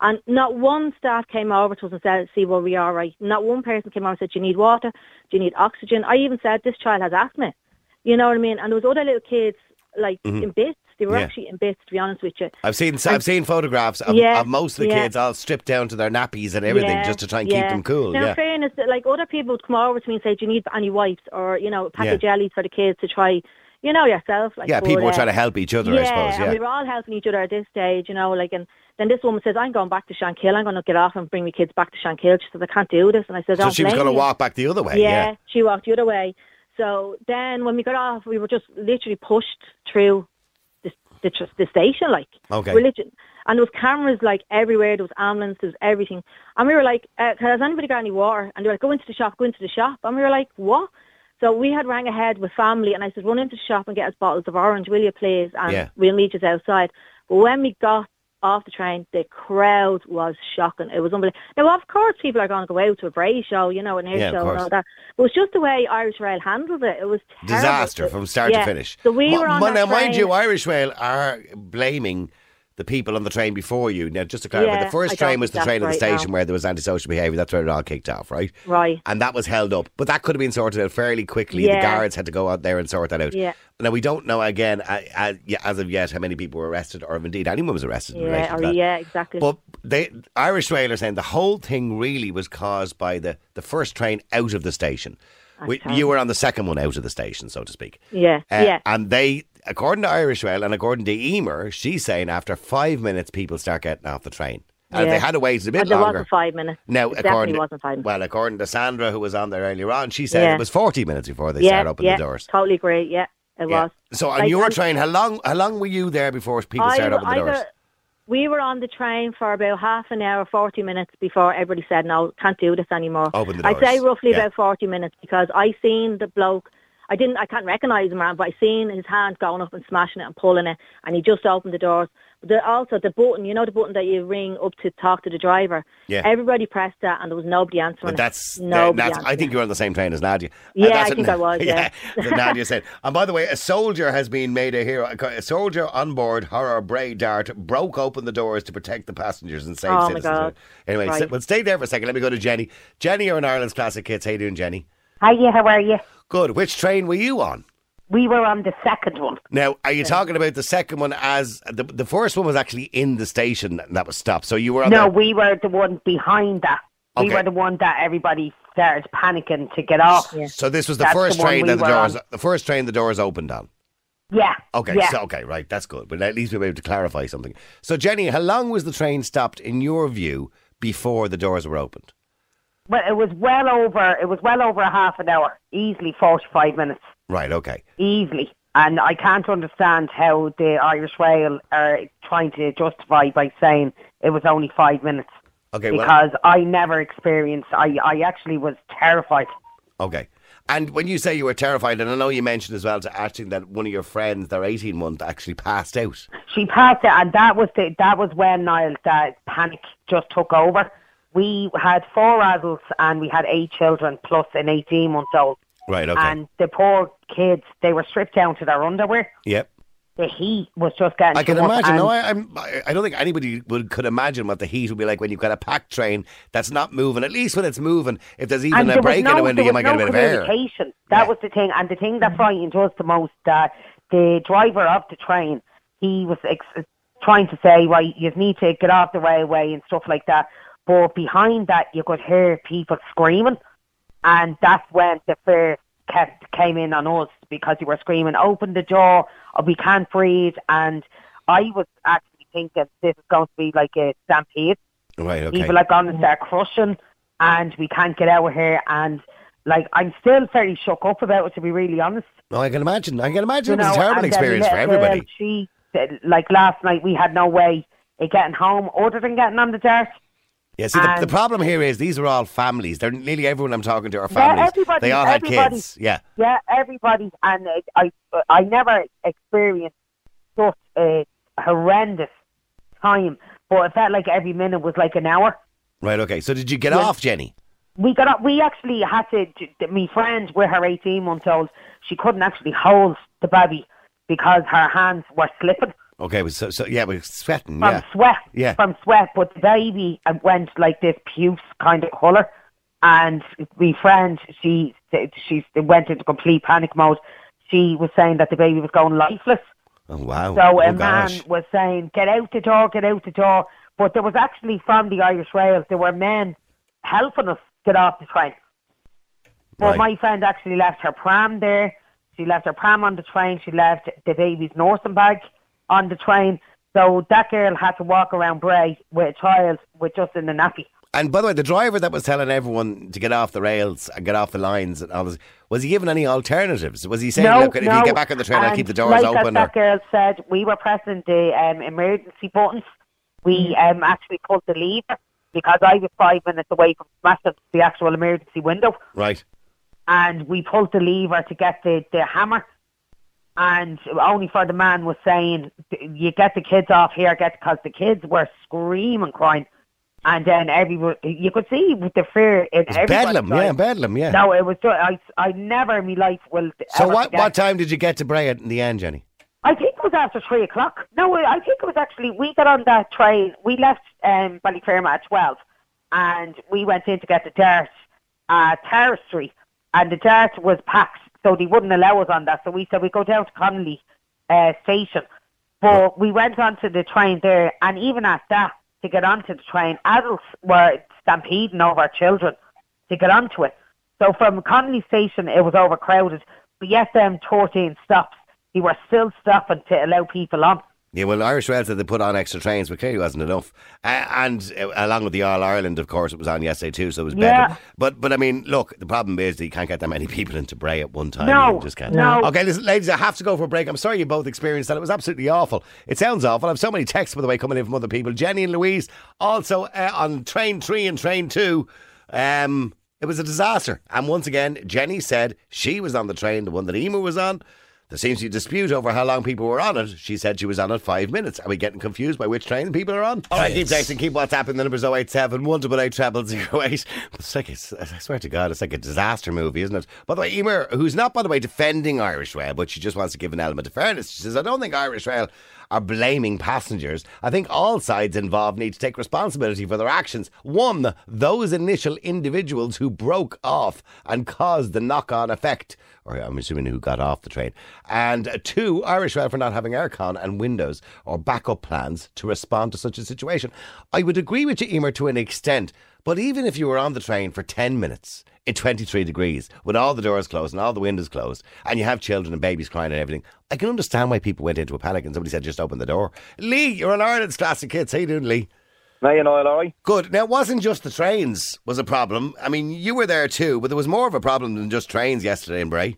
and not one staff came over to us and said, "See, well, we are right." Not one person came over and said, "Do you need water? Do you need oxygen?" I even said, "This child has asthma." You know what I mean? And there was other little kids like in bits. They were Mm-hmm. Yeah. actually in bits, to be honest with you. I've seen I've seen photographs of, Yeah, of most of the yeah. kids all stripped down to their nappies and everything just to try and keep them cool. Now, yeah. fairness, like other people would come over to me and say, "Do you need any wipes or you know, a pack of jellies for the kids to try?" You know yourself, like yeah, but, people were uh, trying to help each other, yeah, I suppose. Yeah. we were all helping each other at this stage, you know. Like, and then this woman says, "I'm going back to Shankill. I'm going to get off and bring my kids back to Shankill." She says, "I can't do this," and I said, So "Don't she was going to walk back the other way. yeah, Yeah. she walked the other way. So then, when we got off, we were just literally pushed through the the, the station, like Okay. religion. And there was cameras like everywhere. There was ambulance. There was everything. And we were like, uh, "Has anybody got any water?" And they were like, "Go into the shop. Go into the shop." And we were like, "What?" So we had rang ahead with family, and I said, "Run into the shop and get us bottles of orange, will you, please?" And Yeah. we'll meet you outside. But when we got off the train, the crowd was shocking. It was unbelievable. Now, of course, people are going to go out to a Bray show, you know, an air Yeah, show and all that. But it was just the way Irish Rail handled it. It was terrible. Disaster from start Yeah. to finish. So we were on Now, mind you, Irish Rail are blaming the people on the train before you. Now, just to clarify, Yeah, the first train was the train at the station now. where there was antisocial behaviour. That's where it all kicked off, right? Right. And that was held up. But that could have been sorted out fairly quickly. The guards had to go out there and sort that out. Yeah. Now, we don't know, again, uh, uh, yeah, as of yet, how many people were arrested or if indeed anyone was arrested in relation Yeah, to or, that. yeah, exactly. But the Irish Rail are saying the whole thing really was caused by the, the first train out of the station. We, you were on the second one out of the station, so to speak. Yeah, Uh, yeah. And they, according to Irish Rail and according to Emer, she's saying after five minutes people start getting off the train. And Yeah. they had to wait a bit And longer. wasn't five minutes. Now, It according wasn't five minutes. well, according to Sandra, who was on there earlier on, she said Yeah. it was forty minutes before they yeah, started opening yeah, the doors. totally agree. Yeah, it was. So on Like, your train, how long? How long were you there before people I- started opening the doors? we were on the train for about half an hour, 40 minutes before everybody said, no, can't do this anymore. Open the doors. I'd say roughly about 40 minutes because I seen the bloke, I didn't, I can't recognise him, man, but I seen his hand going up and smashing it and pulling it and he just opened the doors. But the, also the button, you know the button that you ring up to talk to the driver? Yeah. Everybody pressed that and there was nobody answering But that's, nobody that's I think you were on the same train as Nadia. Uh, yeah, that's I think I was, yeah. what Nadia said. And by the way, a soldier has been made a hero. A soldier on board Horror Bray Dart broke open the doors to protect the passengers and save Oh, my citizens. God. Anyway, Right. so, well, stay there for a second. Let me go to Jenny. Jenny, you're in Ireland's Classic Hits. How you doing, Jenny? Hiya, how are you? Good. Which train were you on? We were on the second one. Now, are you talking about the second one as the the first one was actually in the station that was stopped? So you were on No, the, we were the one behind that. We were the one that everybody started panicking to get off. Yeah. So this was the That's first the train we that the doors on. the first train the doors opened on. Yeah. Okay, yeah. so okay, right, that's good. But at least we were able to clarify something. So Jenny, how long was the train stopped in your view before the doors were opened? Well, it was well over. It was well over a half an hour. Easily forty-five minutes. Right, okay. Easily. And I can't understand how the Irish Rail are trying to justify by saying it was only five minutes. Okay, well Because I never experienced. I I actually was terrified. okay. And when you say you were terrified, and I know you mentioned as well to Ashton that one of your friends, their eighteen month, actually passed out. She passed it, and that was the that was when Niall that panic just took over. We had four adults and we had eight children plus an eighteen month old, Right, okay. and the poor kids they were stripped down to their underwear. yep. The heat was just getting. I can imagine. No, I, I'm. I don't think anybody would could imagine what the heat would be like when you've got a packed train that's not moving. At least when it's moving, if there's even a break no, in the window, you might get a no bit of air. That Yeah. was the thing, and the thing that mm. frightened us the most that the driver of the train, he was ex- trying to say, right, you need to get off the railway and stuff like that. But behind that, you could hear people screaming, and that's when the fear kept came in on us because you were screaming, "Open the door! Or we can't breathe!" And I was actually thinking this is going to be like a stampede Right. Okay. people are going to start crushing and we can't get out of here and like I'm still very shook up about it to be really honest. No, I can imagine. I can imagine You it was a terrible experience for everybody. girl, she uh, like last night we had no way of getting home other than getting on the dart. Yeah, see, the, the problem here is these are all families. They're nearly everyone I'm talking to are families. everybody- they all had kids. Yeah. Yeah, everybody and uh, I I never experienced such a horrendous time, but it felt like every minute was like an hour. Right. Okay. So did you get Yeah. off, Jenny? we got up, we actually had to, my friend with her 18 month old she couldn't actually hold the baby because her hands were slipping Okay. So, so yeah, we're sweating. from yeah. sweat Yeah. from sweat but the baby uh, went like this puce kind of colour and my friend she she went into complete panic mode she was saying that the baby was going lifeless Oh wow. so oh, a man was saying, "Get out the door, get out the door." But there was actually from the Irish Rail, there were men helping us get off the train. But Right. my friend actually left her pram there. She left her pram on the train. She left the baby's nursing bag on the train. So that girl had to walk around Bray with a child with just in the nappy. And by the way, the driver that was telling everyone to get off the rails and get off the lines and all this, was he given any alternatives? Was he saying, no, look, if you get back on the train, I'll keep the doors like open? Or, that girl said, we were pressing the um, emergency buttons. We um, actually pulled the lever because I was five minutes away from smashing the actual emergency window, right. and we pulled the lever to get the, the hammer. And only for the man was saying, "You get the kids off here, get because the kids were screaming, crying." And then everyone, you could see with the fear in It's bedlam. Yeah, bedlam. Yeah. No, it was. Just, I I never in my life will. so what, forget. what time did you get to Bray in the end, Jenny? I think it was after three o'clock. No, I think it was actually we got on that train. We left um, Ballyfermot at twelve, and we went in to get the dart at Tara Street, and the dart was packed, so they wouldn't allow us on that. So we said we go down to Connolly uh, station, but we went onto the train there, and even at that, to get onto the train, adults were stampeding over children to get onto it. So from Connolly Station, it was overcrowded. But yes, um, 14 stops. They were still stopping to allow people on. Yeah, well, Irish Rail said they put on extra trains, but clearly wasn't enough. Uh, and uh, along with the All Ireland, of course, it was on yesterday too, so it was Yeah. better. But but I mean, look, the problem is that you can't get that many people into Bray at one time. No, You just can't. no. Okay, listen, ladies, I have to go for a break. I'm sorry you both experienced that. It was absolutely awful. It sounds awful. I have so many texts, by the way, coming in from other people. Jenny and Louise, also uh, on train three and train two. Um, it was a disaster. And once again, Jenny said she was on the train, the one that Emer was on. There seems to be a dispute over how long people were on it. She said she was on it five minutes. Are we getting confused by which train people are on? All right, keep texting, keep WhatsApping. The number's 087 188 0008. It's like, it's, I swear to God, it's like a disaster movie, isn't it? By the way, Emer, who's not, by the way, defending Irish Rail, but she just wants to give an element of fairness. She says, I don't think Irish Rail are blaming passengers. I think all sides involved need to take responsibility for their actions. One, those initial individuals who broke off and caused the knock on effect, or I'm assuming who got off the train. And uh, two, Irish Rail for not having aircon and windows or backup plans to respond to such a situation. I would agree with you, Emer, to an extent. But even if you were on the train for 10 minutes in 23 degrees, with all the doors closed and all the windows closed, and you have children and babies crying and everything, I can understand why people went into a panic and somebody said, just open the door. Lee, you're on Ireland's Classic Hits. How you doing, Lee? Now you know, right. Good. Now, it wasn't just the trains was a problem. I mean, you were there too, but there was more of a problem than just trains yesterday in Bray.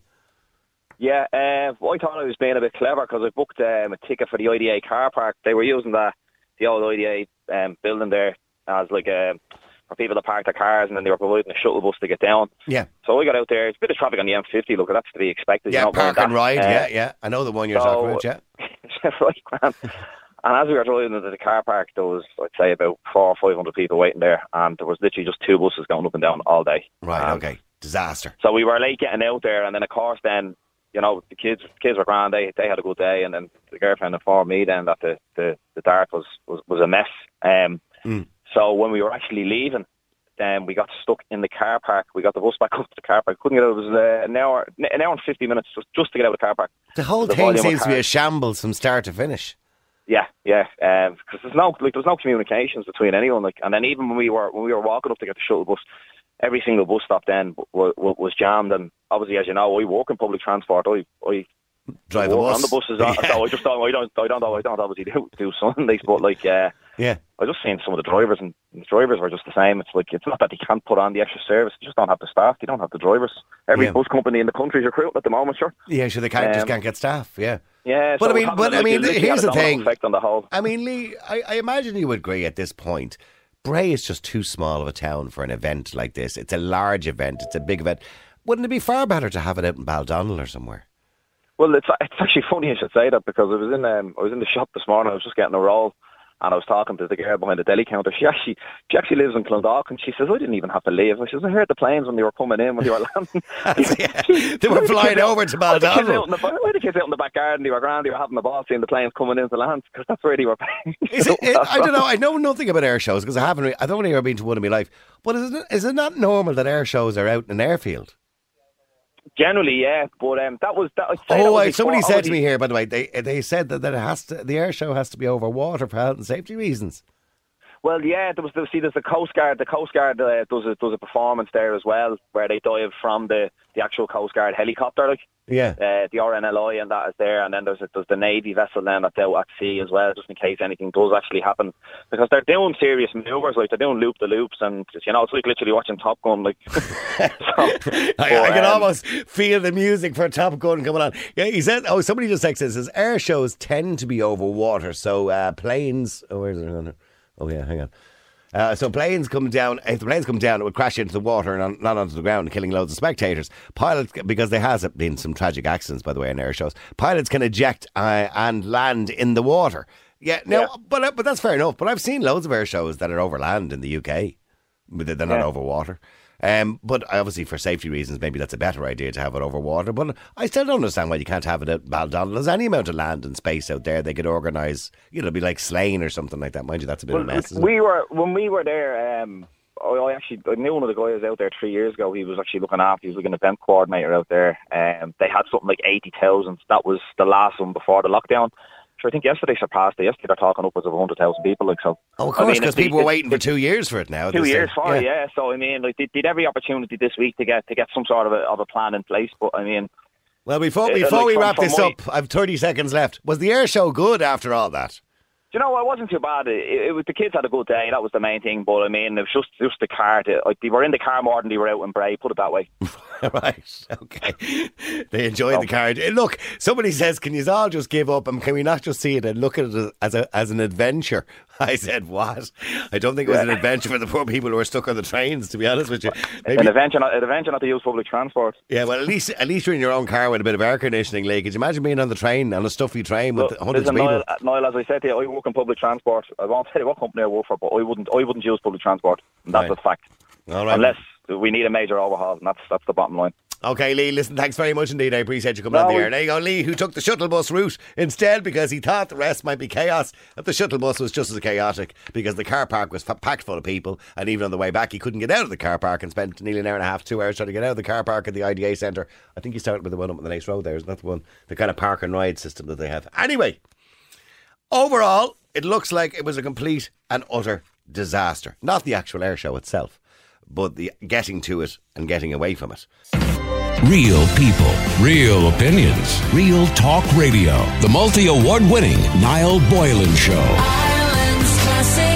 Yeah, uh, I thought I was being a bit clever because I booked um, a ticket for the IDA car park. They were using the the old IDA um, building there as like a, for people to park their cars, and then they were providing a shuttle bus to get down. Yeah. So I got out there. It's a bit of traffic on the M50. Look, that's to be expected. Yeah, you know, park and that. ride. Uh, yeah, yeah. I know the one you're so- talking about, yeah. right, grand. And as we were driving into the car park, there was, I'd say, about four or five hundred people waiting there, and there was literally just two buses going up and down all day. Right, Um, okay. Disaster. So we were late getting out there, and then of course, then you know the kids kids were grand. They they had a good day, and then the girlfriend informed me then that the the, the dart was, was was a mess. Um, Mm. So when we were actually leaving, then we got stuck in the car park. We got the bus back up to the car park. Couldn't get out. It was uh, an hour an hour and fifty minutes just just to get out of the car park. The whole The thing seems to be a shambles from start to finish. Yeah, yeah, because there's no like there's no communications between anyone. Like, and then even when we were when we were walking up to get the shuttle bus, every single bus stop then w- w- was jammed. And obviously, as you know, I work in public transport. I I Drive the bus. on the buses. Yeah. So I just don't I don't I don't I don't obviously do do Sundays, but like uh, Yeah. I was just seen some of the drivers and the drivers were just the same. It's like it's not that they can't put on the extra service; they just don't have the staff. They don't have the drivers. Every Yeah. bus company in the country is recruiting at the moment, sure. Yeah, sure, they can't, just Um, can't get staff. Yeah. Yeah, But so I mean, but a- I like, mean, here's the thing. Effect on the whole. I mean, Lee, I, I imagine you would agree at this point. Bray is just too small of a town for an event like this. It's a large event. It's a big event. Wouldn't it be far better to have it out in Baldonnel or somewhere? Well, it's it's actually funny you should say that because I was in um, I was in the shop this morning. I was just getting a roll, and I was talking to the girl behind the deli counter. She actually she actually lives in Clondalkin, and she says I didn't even have to leave. I says I heard the planes when they were coming in when they were landing. They were flying over to Why the kids out Baldonnel. in the, why the kids out in the back garden? They were grand. They were having the ball seeing the planes coming into land because that's where they were paying. Is it, it, I don't know. I know nothing about air shows because I haven't. I've only ever been to one in my life. But is it, is it not normal that air shows are out in an airfield? Generally, yeah, but um, that was that. That Oh, was wait, somebody said to me here, by the way, they they said that, that it has to, the air show has to be over water for health and safety reasons. Well, yeah, there was. There, see, there's the Coast Guard. The Coast Guard uh, does a does a performance there as well, where they dive from the the actual Coast Guard helicopter, like Yeah. uh, the RNLI, and that is there. And then there's a, there's the Navy vessel then that's out at sea as well, just in case anything does actually happen, because they're doing serious manoeuvres, like they're doing loop the loops, and you know, it's like literally watching Top Gun, like. so, I, I can um, almost feel the music for Top Gun coming on. Yeah, he said. Oh, somebody just texted says air shows tend to be over water, so uh, planes. Oh, where's it? Oh, yeah, hang on. Uh, so planes come down. If the planes come down, it would crash into the water and on, not onto the ground, killing loads of spectators. Pilots, because there has been some tragic accidents, by the way, in air shows. Pilots can eject uh, and land in the water. Yeah, no, Yeah. but uh, but that's fair enough. But I've seen loads of air shows that are over land in the UK, they're not Yeah. over water. Um, but obviously, for safety reasons, maybe that's a better idea to have it over water. But I still don't understand why you can't have it at Baldonnel. There's any amount of land and space out there they could organise. You know, it'd be like Slane or something like that. Mind you, that's a bit of a mess. isn't it? we were when we were there. Um, I, I actually I knew one of the guys out there three years ago. He was actually looking after. He was like an event coordinator out there. Um, they had something like eighty thousand. That was the last one before the lockdown. Sure, I think yesterday surpassed it. Yesterday they're talking upwards of 100,000 people. Like so. Oh, of I course, mean, because if they- people were waiting for two years for it now. two years for it, yeah. So I mean, like they did every opportunity this week to get to get some sort of a, of a plan in place. But I mean, Well, before before like we from- wrap from this my- up, I've 30 seconds left. Was the air show good after all that? You know, it wasn't too bad. It, it was the kids had a good day. That was the main thing. But I mean, it was just just the car. To, like they were in the car more than they were out in Bray. Put it that way. right. Okay. They enjoyed the card. Eh, Look, somebody says, "Can you all just give up and can we not just see it and look at it as a as an adventure?" I said, "What? I don't think it was an adventure for the poor people who are stuck on the trains. To be honest with you, Maybe- An adventure, not, an adventure not to use public transport. yeah. Well, at least at least you're in your own car with a bit of air conditioning. Lee, could you imagine being on the train on a stuffy train with Look, hundreds listen, of people? Niall, Niall, as I said to you, I work in public transport. I won't tell you what company I work for, but I wouldn't, I wouldn't use public transport. And that's Right. a fact. All right. Unless we need a major overhaul, and that's that's the bottom line. Okay, Lee, listen, thanks very much indeed. I appreciate you coming No, on the air. There you go, Lee, who took the shuttle bus route instead because he thought the rest might be chaos. But the shuttle bus was just as chaotic because the car park was f- packed full of people. And even on the way back, he couldn't get out of the car park and spent nearly an hour and a half, two hours trying to get out of the car park at the IDA centre. I think he started with the one up on the next road there. Isn't that the one? The kind of park and ride system that they have. Anyway, overall, it looks like it was a complete and utter disaster. Not the actual air show itself, but the getting to it and getting away from it. Real people, real opinions, real talk radio. The multi award winning Niall Boylan Show. Ireland's classic